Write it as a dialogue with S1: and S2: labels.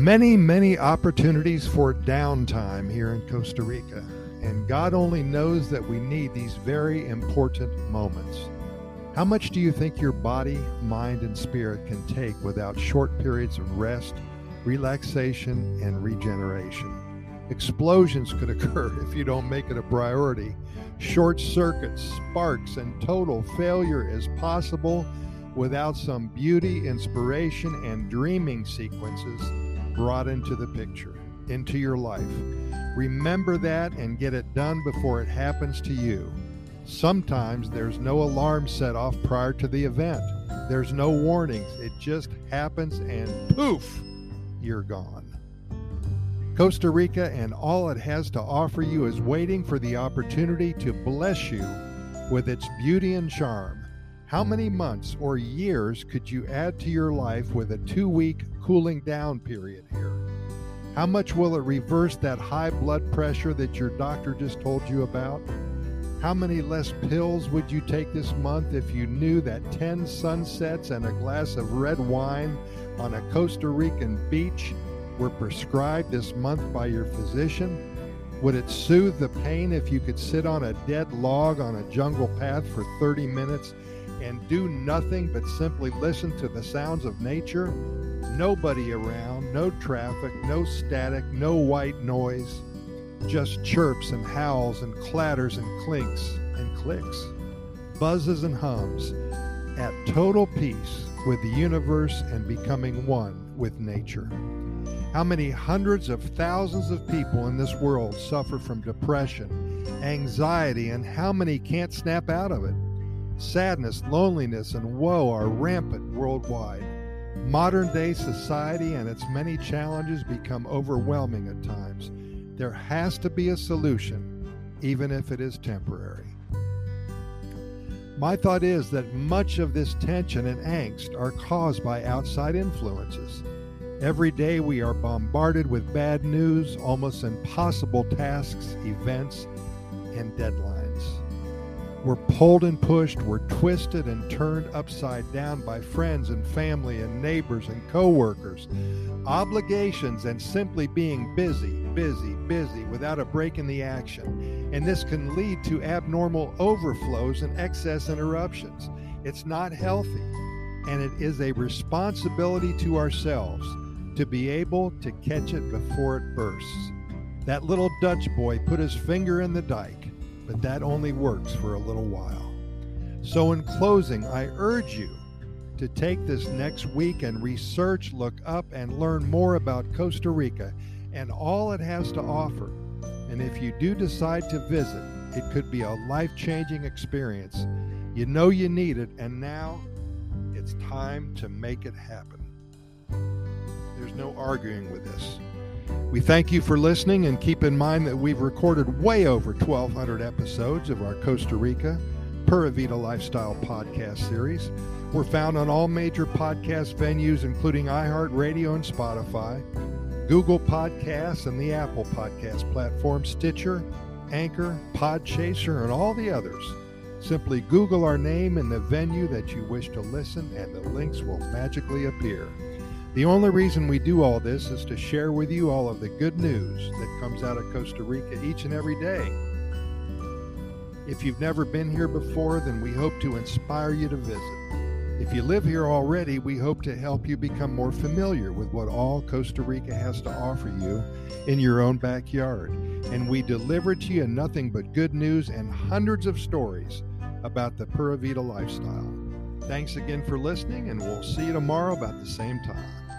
S1: Many, many opportunities for downtime here in Costa Rica, and God only knows that we need these very important moments. How much do you think your body, mind, and spirit can take without short periods of rest, relaxation, and regeneration? Explosions could occur if you don't make it a priority. Short circuits, sparks, and total failure is possible without some beauty, inspiration, and dreaming sequences brought into the picture, into your life. Remember that and get it done before it happens to you. Sometimes there's no alarm set off prior to the event. There's no warnings. It just happens and poof, you're gone. Costa Rica and all it has to offer you is waiting for the opportunity to bless you with its beauty and charm. How many months or years could you add to your life with a two week cooling down period here? How much will it reverse that high blood pressure that your doctor just told you about? How many less pills would you take this month if you knew that 10 sunsets and a glass of red wine on a Costa Rican beach were prescribed this month by your physician? Would it soothe the pain if you could sit on a dead log on a jungle path for 30 minutes and do nothing but simply listen to the sounds of nature? Nobody around, no traffic, no static, no white noise just chirps and howls and clatters and clinks and clicks, buzzes and hums, at total peace with the universe and becoming one with nature. How many hundreds of thousands of people in this world suffer from depression, anxiety, and how many can't snap out of it? Sadness, loneliness, and woe are rampant worldwide. Modern day society and its many challenges become overwhelming at times there has to be a solution, even if it is temporary. My thought is that much of this tension and angst are caused by outside influences. Every day we are bombarded with bad news, almost impossible tasks, events, and deadlines. We're pulled and pushed, we're twisted and turned upside down by friends and family and neighbors and coworkers, obligations, and simply being busy busy, busy, without a break in the action. And this can lead to abnormal overflows and excess interruptions. It's not healthy. And it is a responsibility to ourselves to be able to catch it before it bursts. That little Dutch boy put his finger in the dike, but that only works for a little while. So, in closing, I urge you to take this next week and research, look up, and learn more about Costa Rica and all it has to offer. And if you do decide to visit, it could be a life changing experience. You know you need it, and now it's time to make it happen. There's no arguing with this. We thank you for listening and keep in mind that we've recorded way over 1,200 episodes of our Costa Rica Pura Vida Lifestyle podcast series. We're found on all major podcast venues, including iHeartRadio and Spotify. Google Podcasts and the Apple Podcast platform, Stitcher, Anchor, Podchaser, and all the others. Simply Google our name and the venue that you wish to listen, and the links will magically appear. The only reason we do all this is to share with you all of the good news that comes out of Costa Rica each and every day. If you've never been here before, then we hope to inspire you to visit. If you live here already, we hope to help you become more familiar with what all Costa Rica has to offer you in your own backyard. And we deliver to you nothing but good news and hundreds of stories about the Pura Vida lifestyle. Thanks again for listening, and we'll see you tomorrow about the same time.